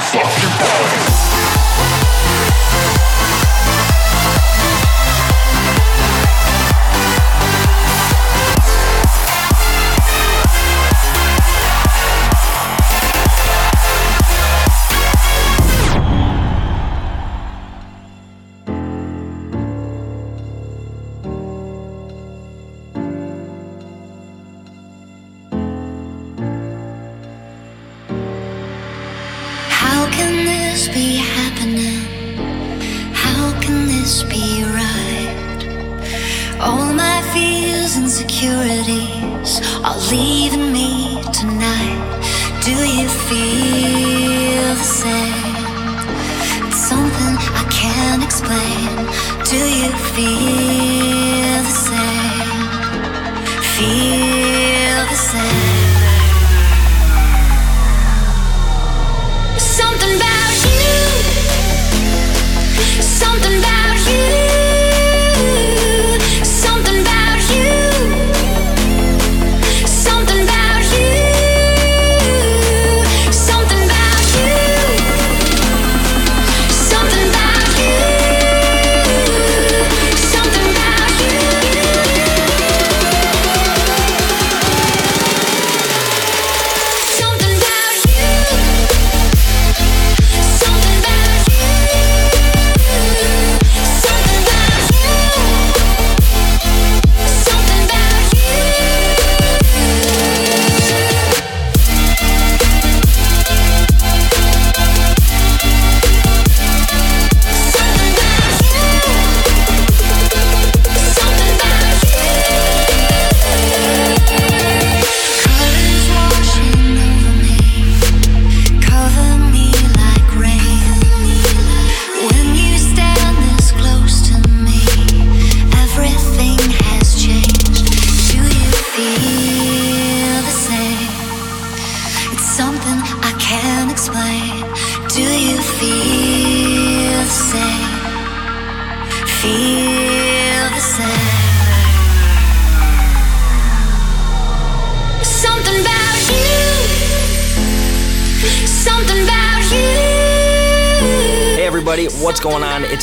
fucking body.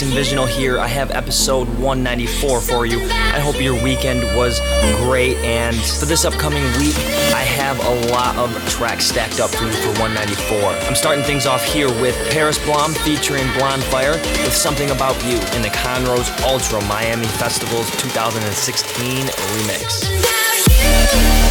It's here. I have episode 194 for you. I hope your weekend was great. And for this upcoming week, I have a lot of tracks stacked up for you for 194. I'm starting things off here with Paris Blohm featuring Blondfire with Something About You in the Conro's Ultra Miami Festival's 2016 remix.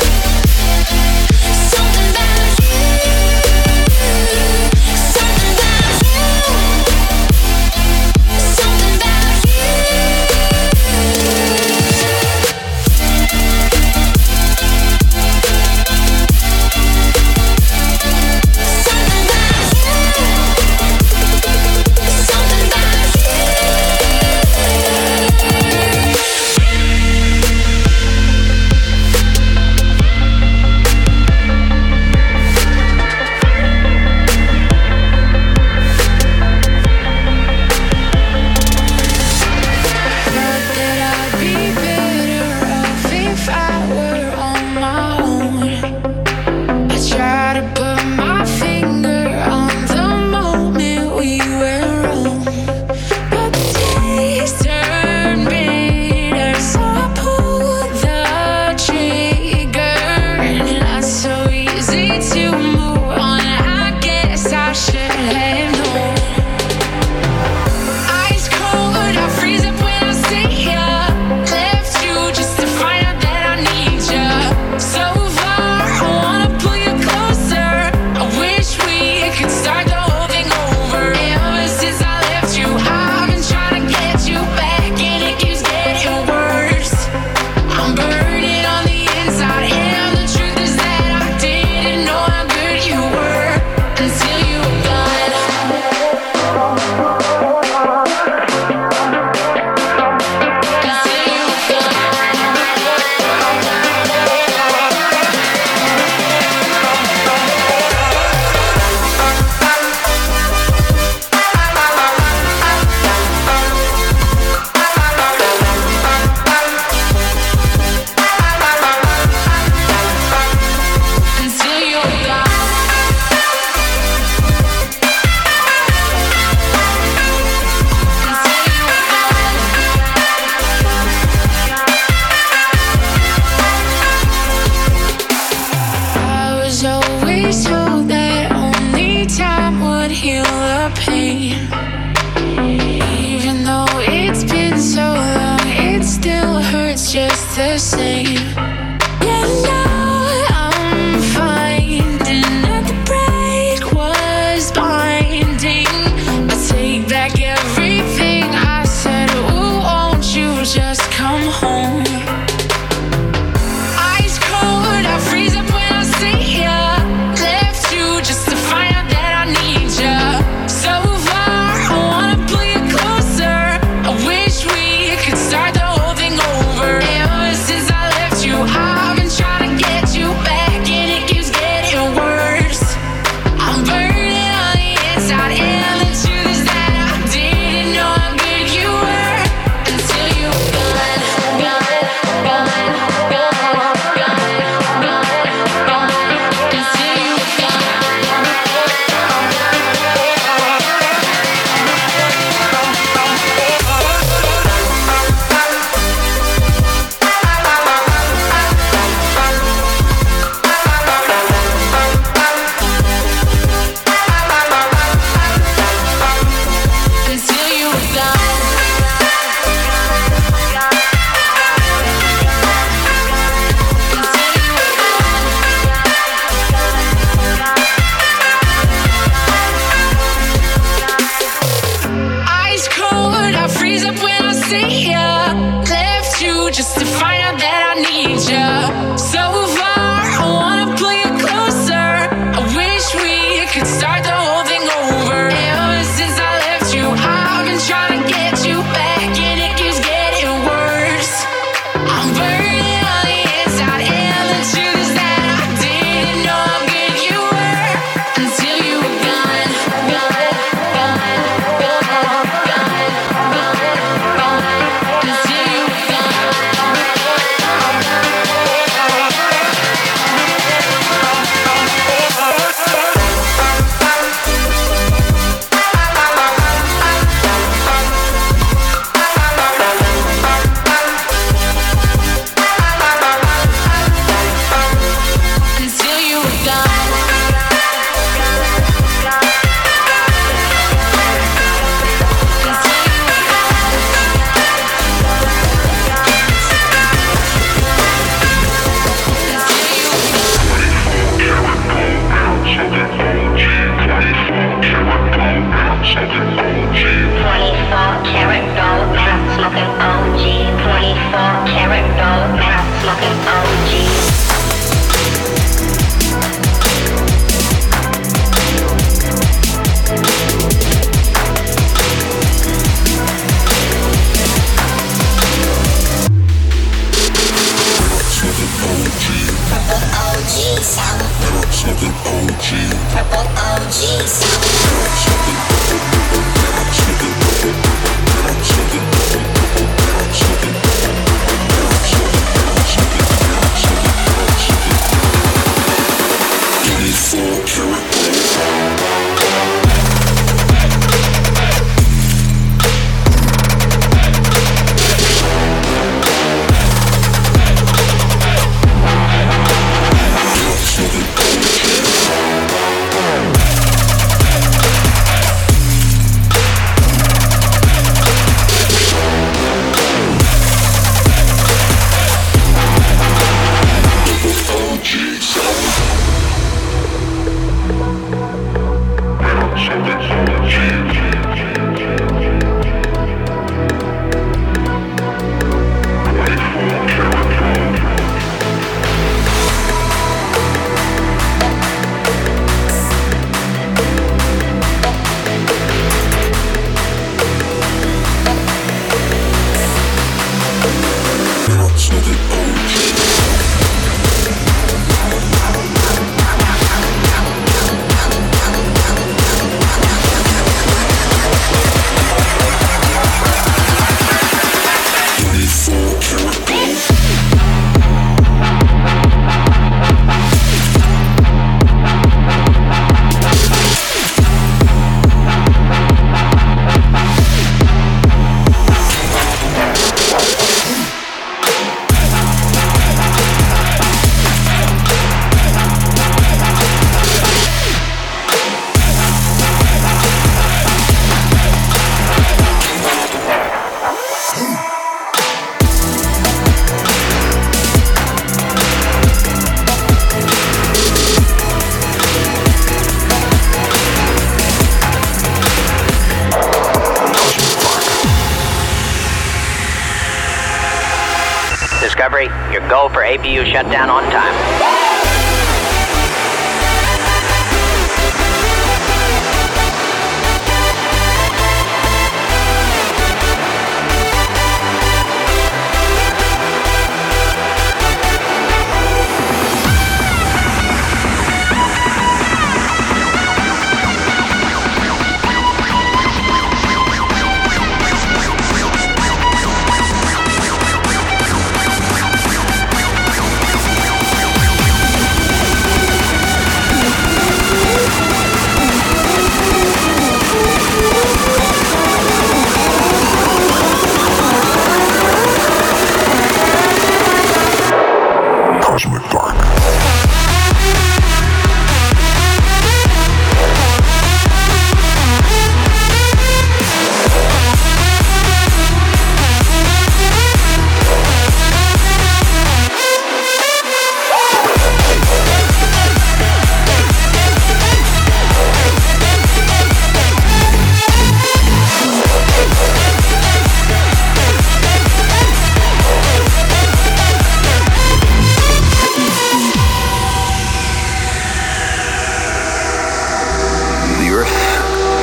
APU shutdown on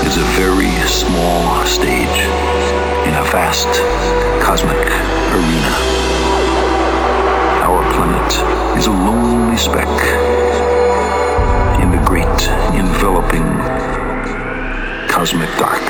is a very small stage in a vast cosmic arena. Our planet is a lonely speck in the great enveloping cosmic dark.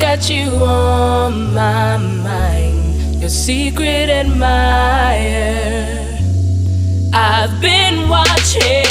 got you on my mind, your secret admirer. I've been watching.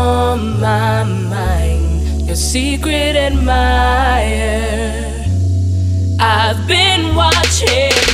on my mind, your secret admirer. I've been watching.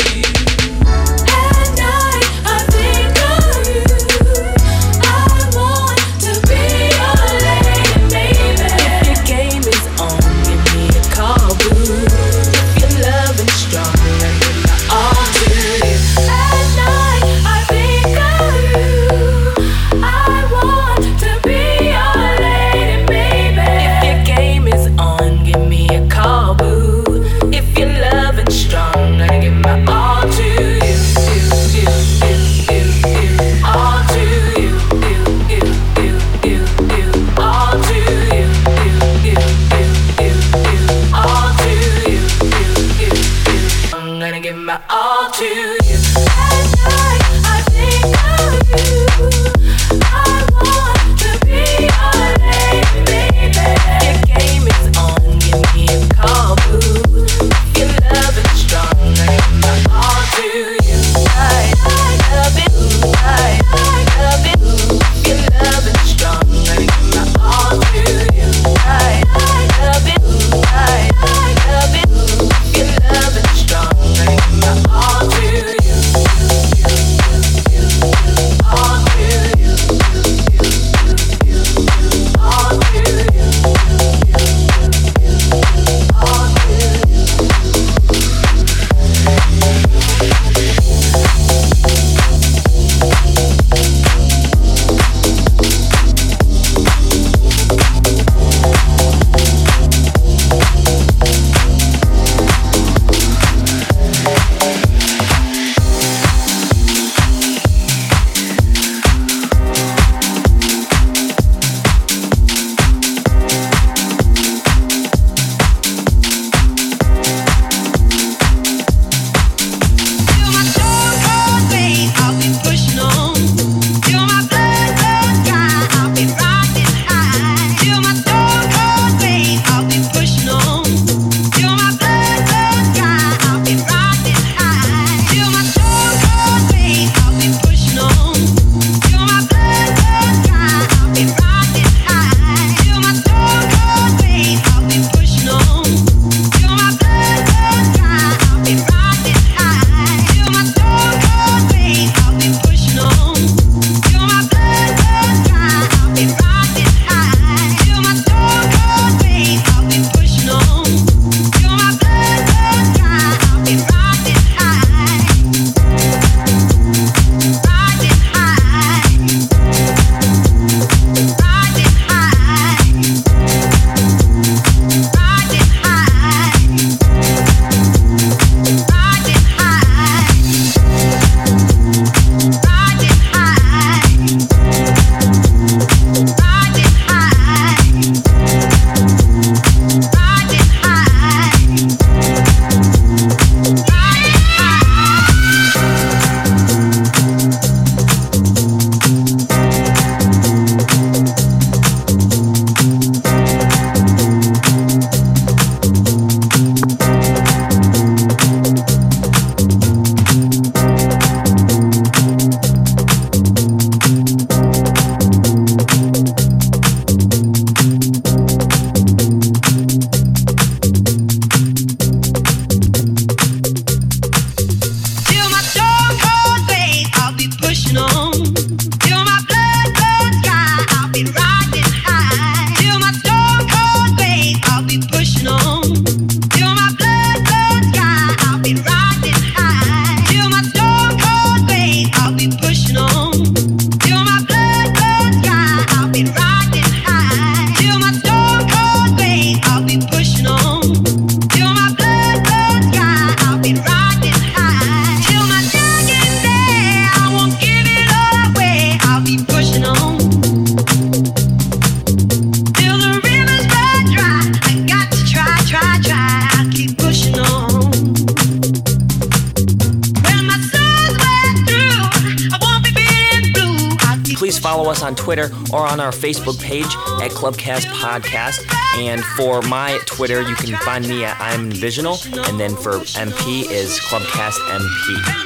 Or on our Facebook page at Clubcast Podcast. And for my Twitter, you can find me at I'm Visional, and then for MP is Clubcast MP.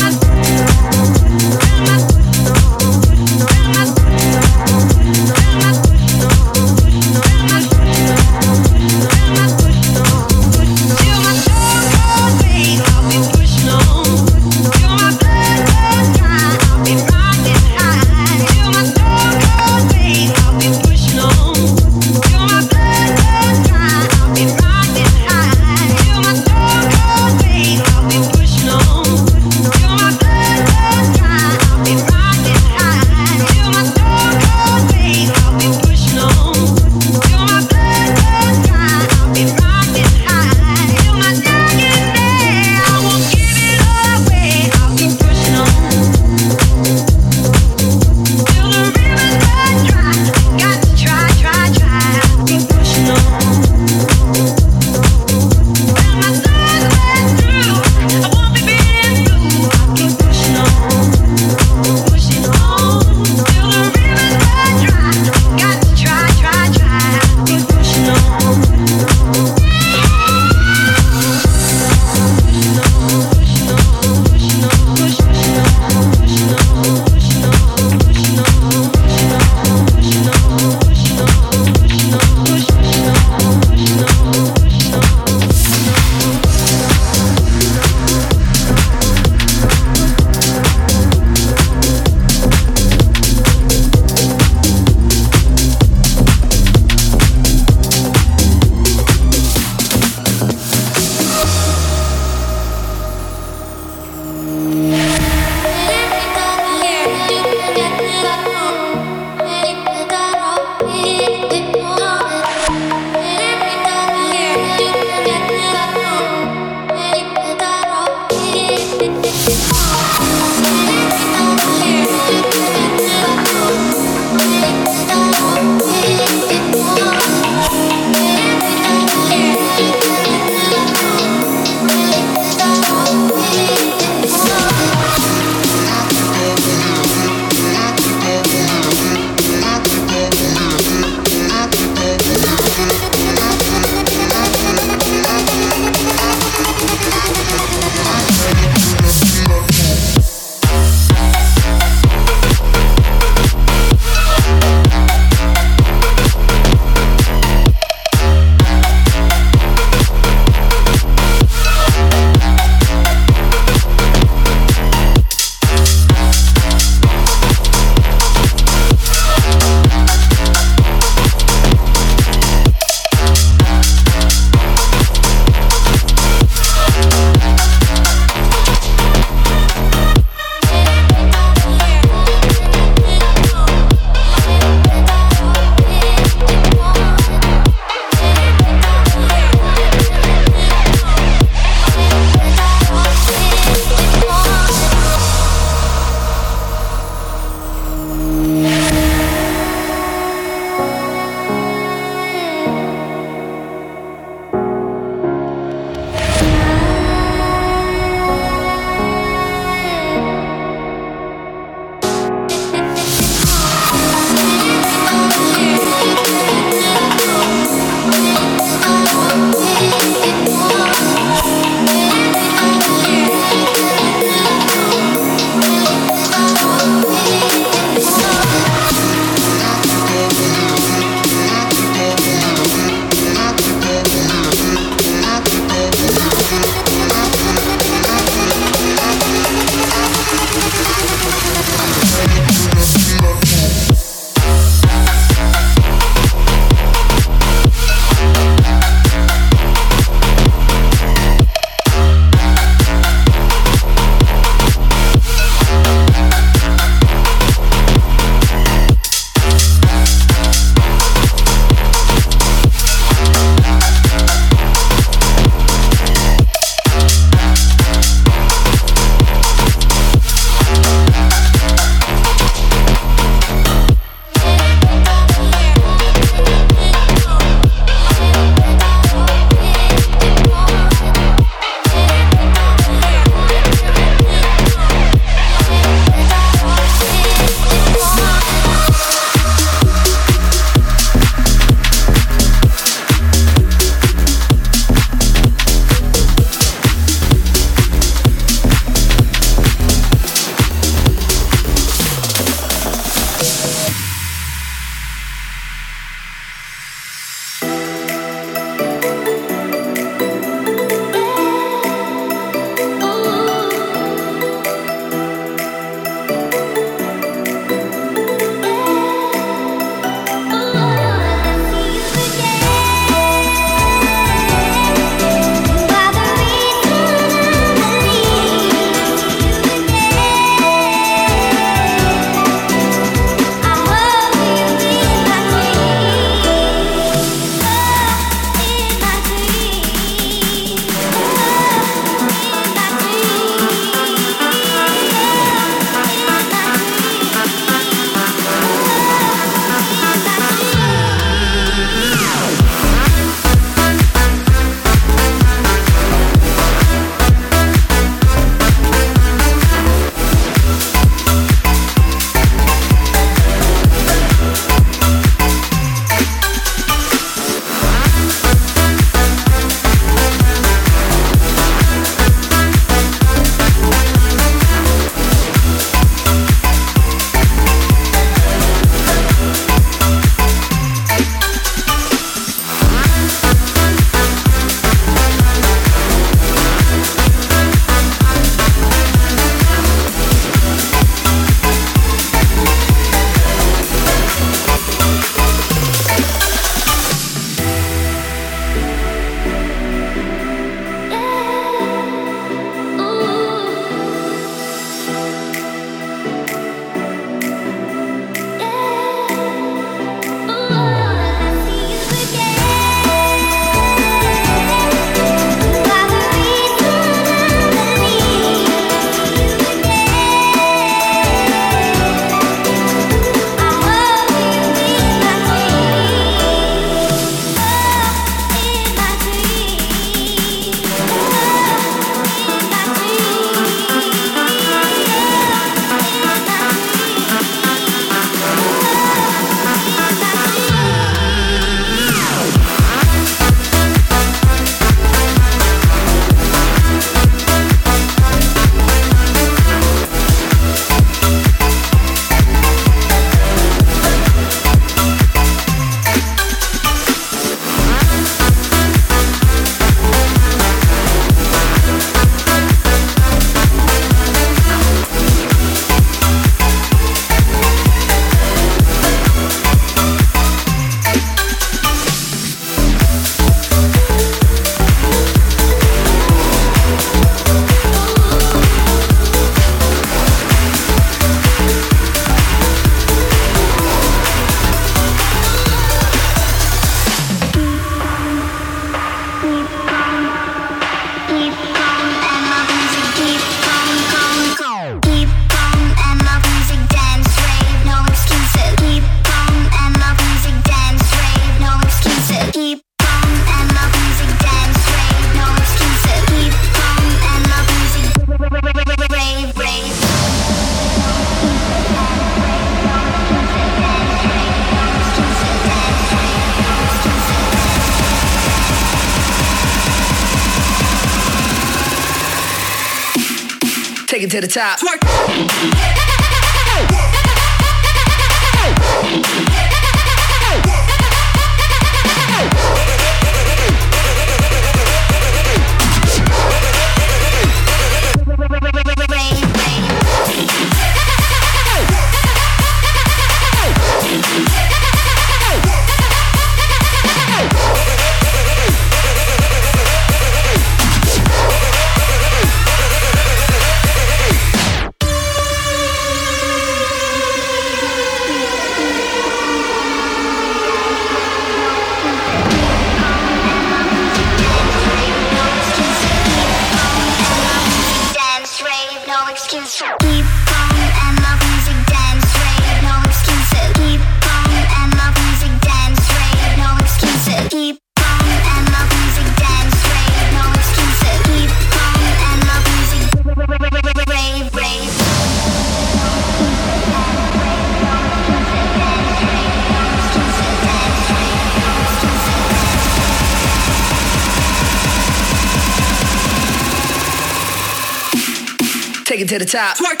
Top. Twerk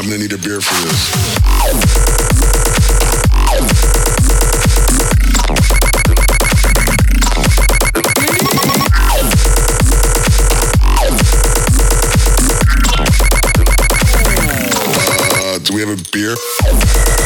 I'm gonna need a beer for this. Uh, do we have a beer?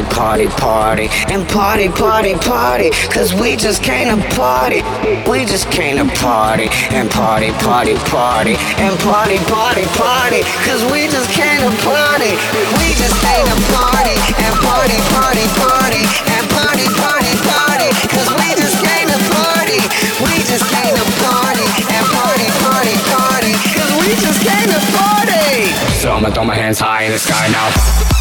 Party, party, party and party, party, party. Cause we just came to party. We just came to party and party, party, party and party, party, party. Cause we just came to party. We just came to party and party, party, party and party, party, party. Cause we just came to party. We just came to party and party, party, party. Cause we just came to party. So I'ma throw my hands high in the sky now.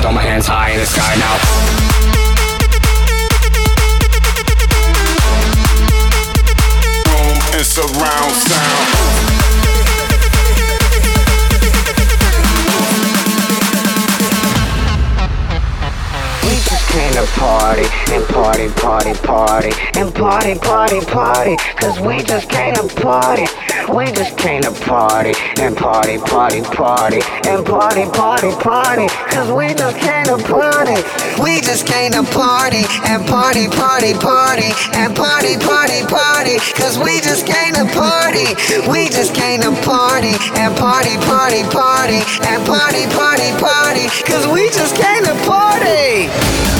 I'ma throw my hands high in the sky now. and surround sound. We just came to party and party, party, party, and party, party, party, cause we just came to party. We just came to party and party, party, party, and party, party, party, cause we just came to party. We just came to party and party, party, party, and party, party, party, cause we just came to party. We just came to party and party, party, party, and party, party, party, cause we just came to party.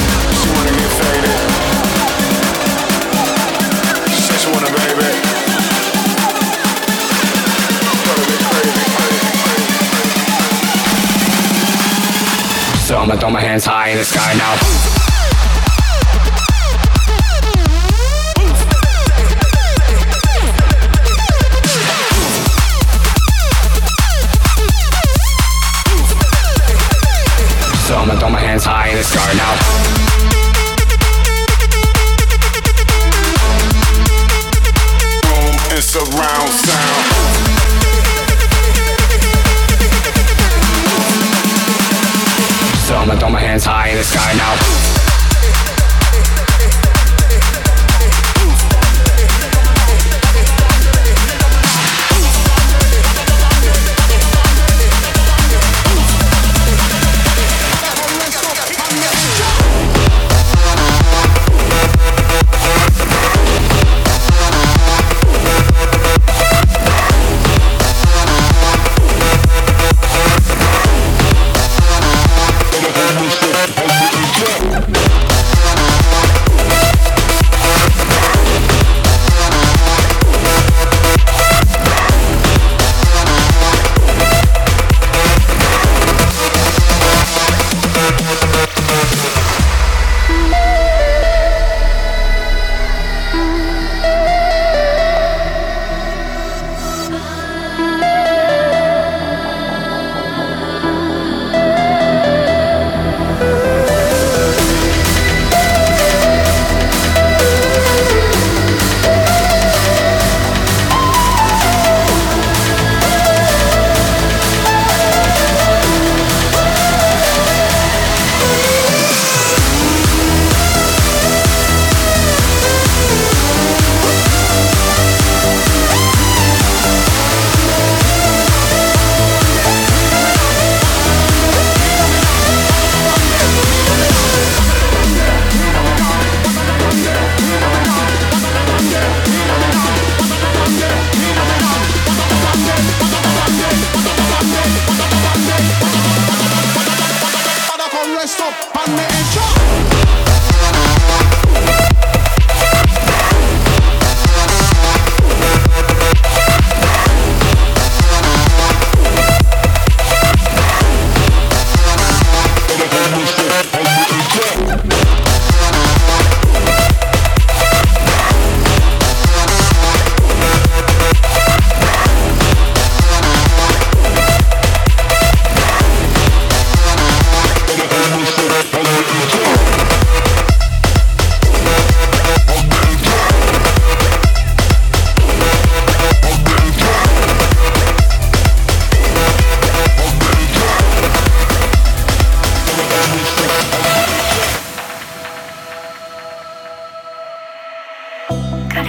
I'ma throw my hands high in the sky now. So I'ma throw my hands high in the sky now. The sky now.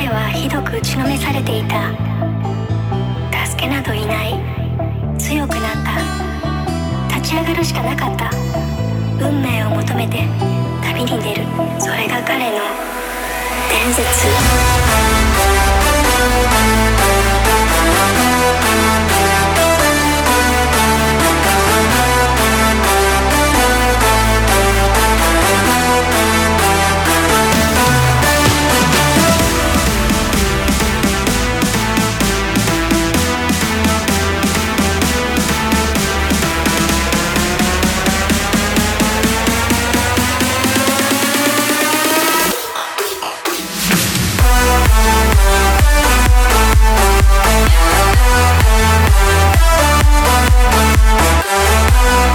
彼はひどく打ちのめされていた。助けなどいない。強くなった。立ち上がるしかなかった。運命を求めて旅に出る。それが彼の伝説「We'll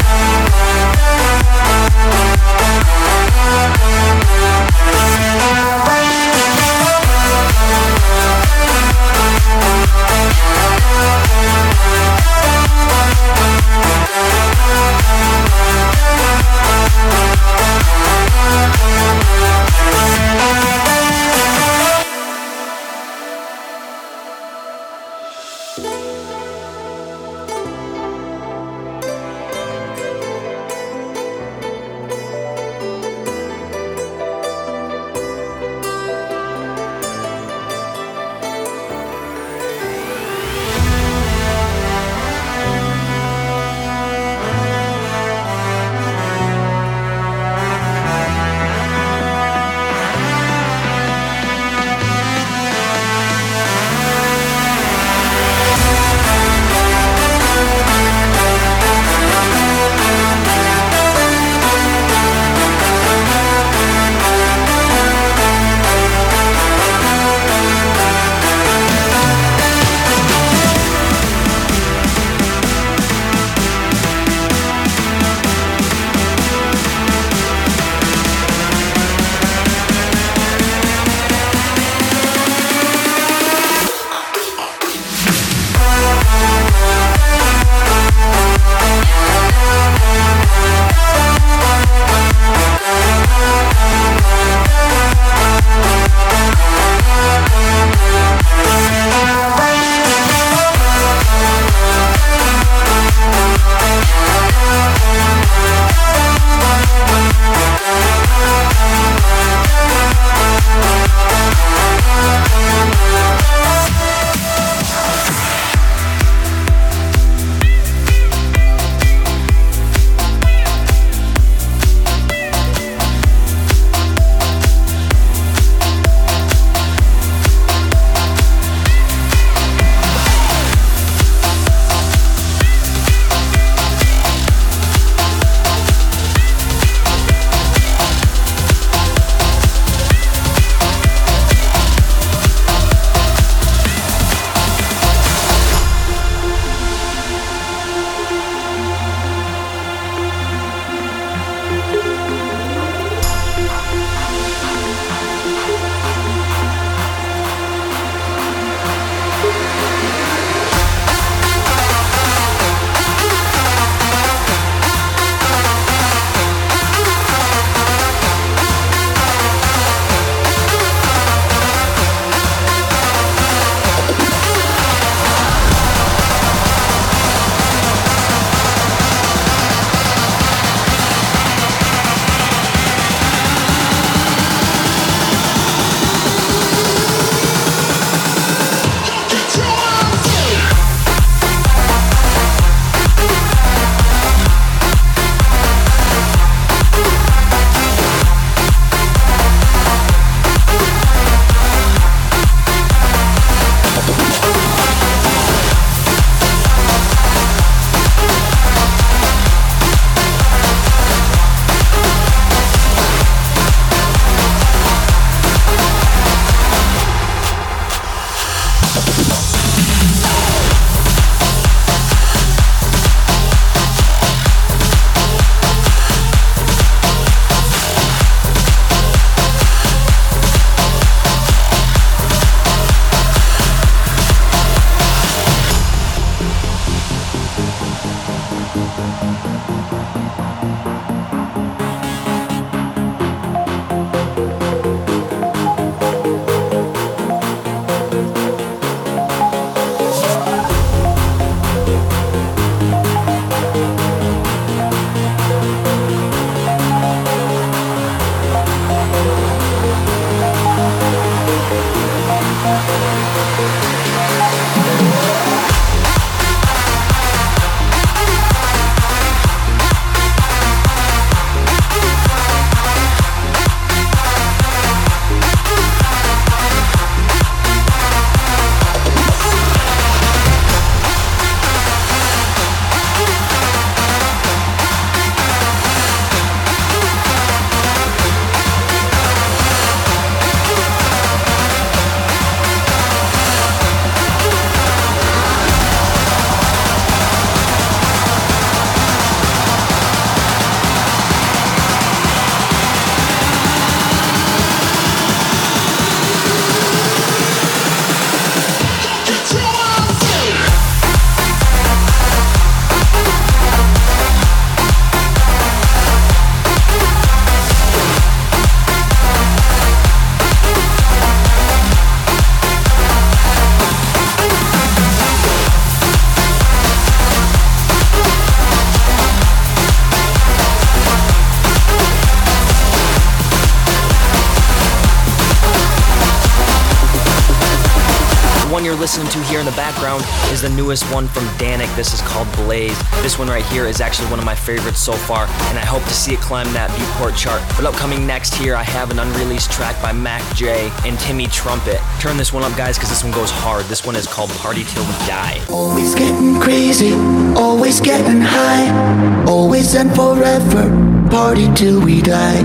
background is the newest one from Dannic. This is called Blaze. This one right here is actually one of my favorites so far, and I hope to see it climb that Beatport chart. But upcoming next here, I have an unreleased track by Mac J and Timmy Trumpet. Turn this one up, guys, because this one goes hard. This one is called Party Till We Die. Always getting crazy, always getting high, always and forever, party till we die.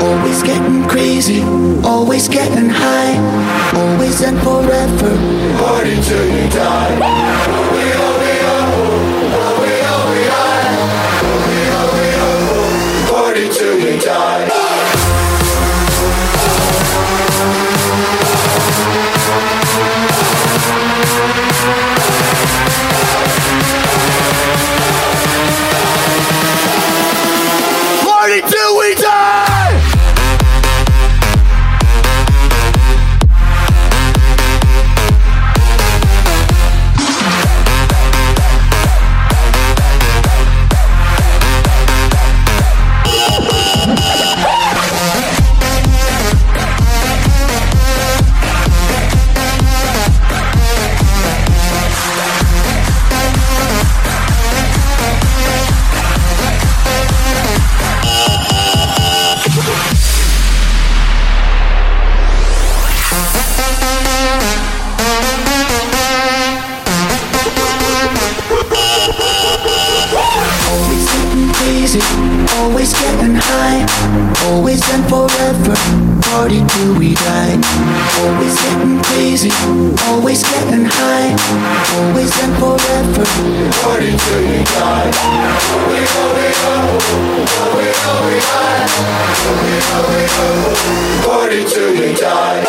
Always getting crazy, always getting high, always and forever, party till we die. Are, we are, are, we are, we are, we party till we die. Party till we die. Always getting crazy, always getting high, always and forever, party till we die. We go, we go, we go, we die. We go, we go, party till we die.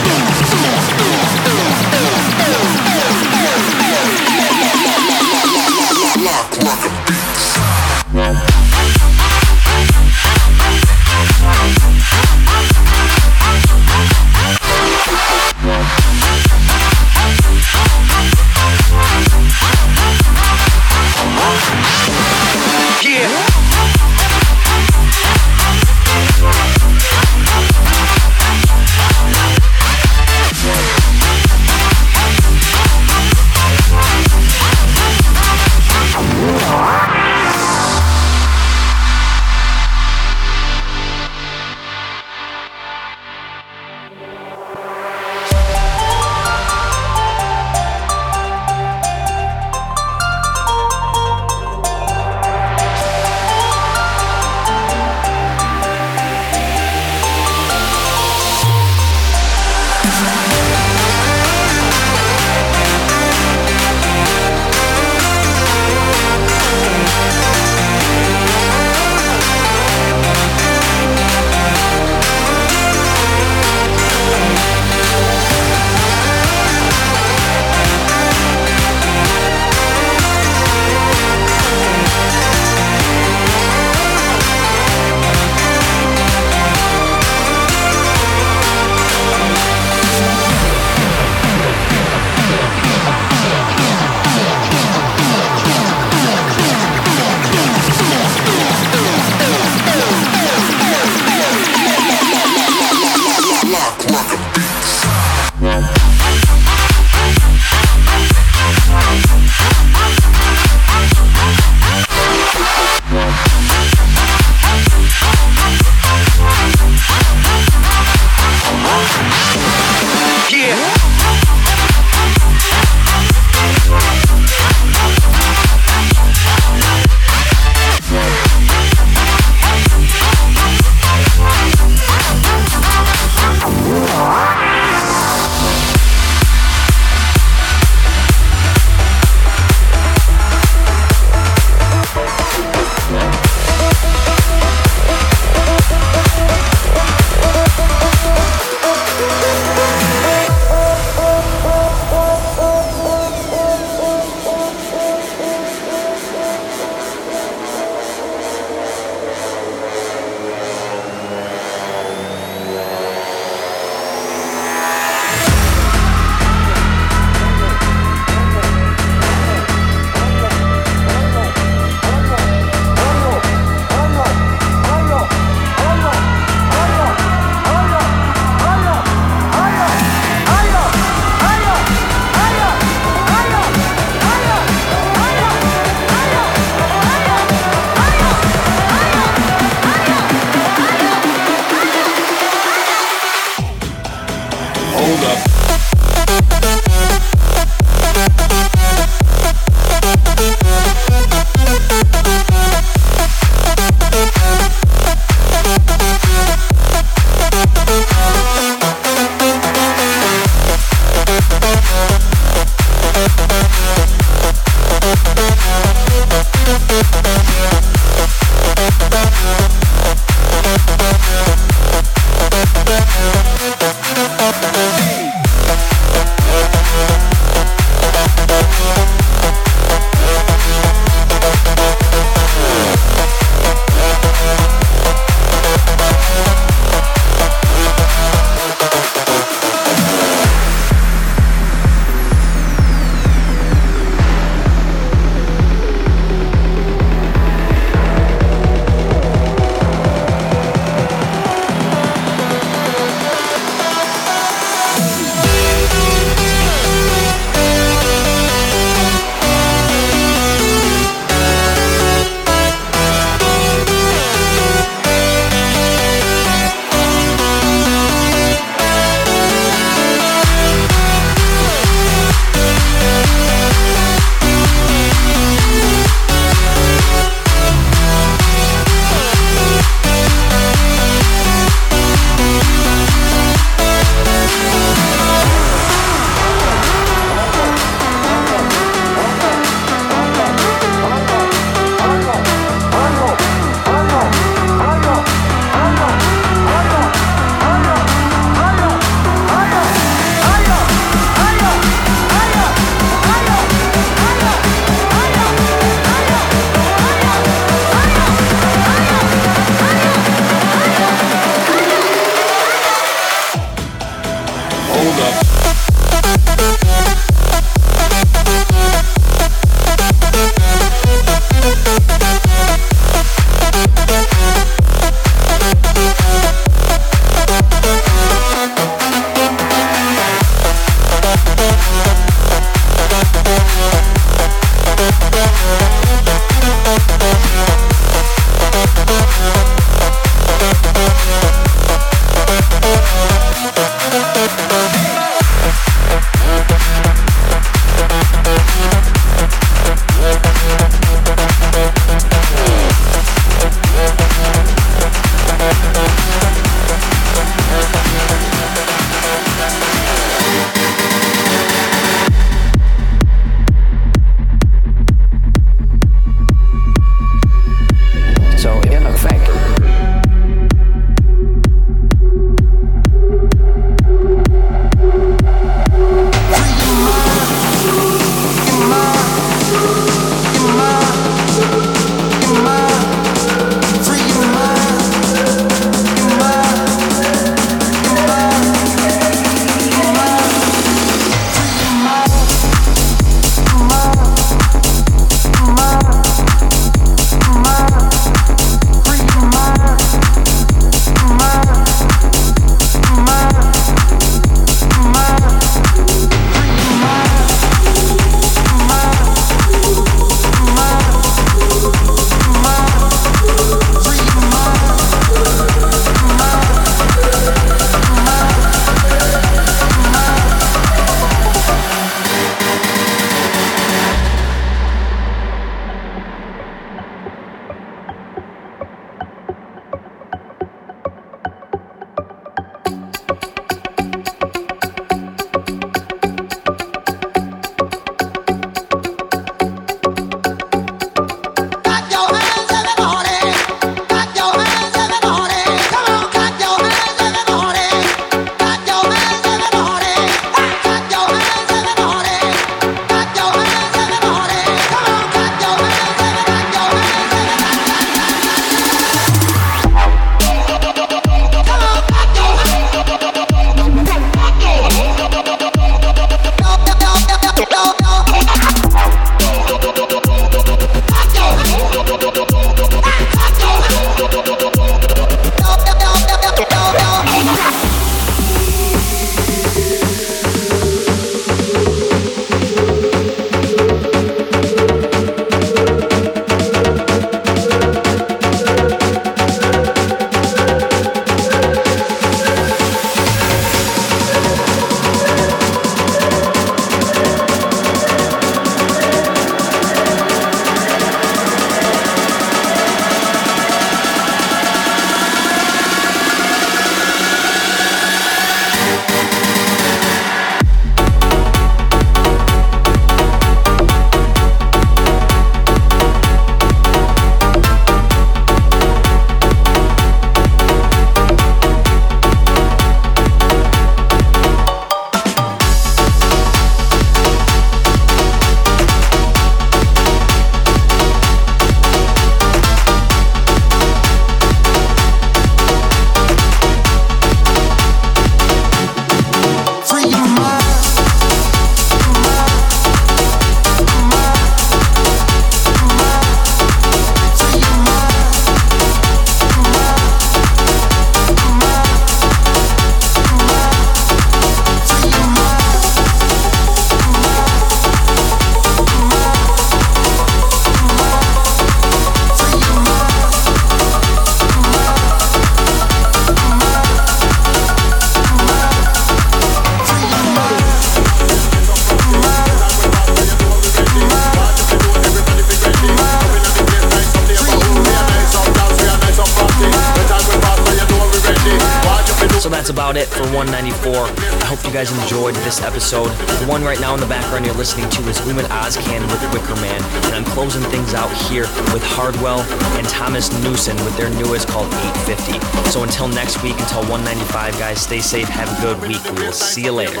Episode. The one right now in the background you're listening to is Ummet Ozcan with Wicker Man, and I'm closing things out here with Hardwell and Thomas Newson with their newest called 850. So until next week, until 195, guys, stay safe, have a good week. We will see you later.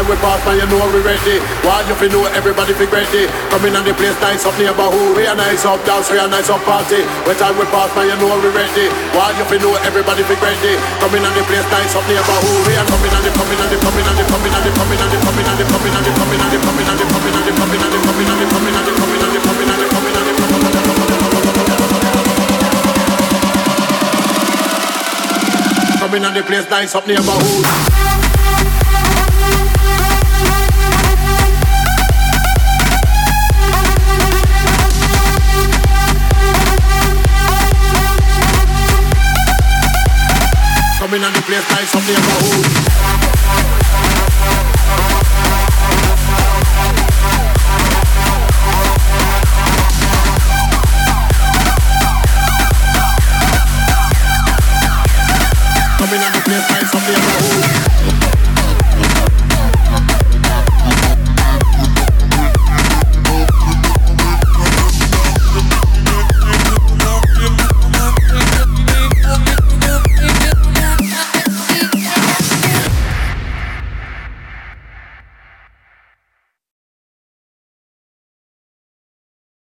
Time we pass by, you know we ready. While you feel know everybody be ready. Coming on the place nice up neighborhood. We are nice up dance, we are nice up party. When time we pass by, you know we ready. While you feel know everybody be ready. Coming on the place nice up neighborhood. We are coming on the coming on the coming on the coming on the coming on the coming on the coming on the coming on the coming on the coming on the coming on the coming on the coming on the coming on the coming on the coming on the Coming on the place nice up neighborhood. coming on the place like some neighborhood.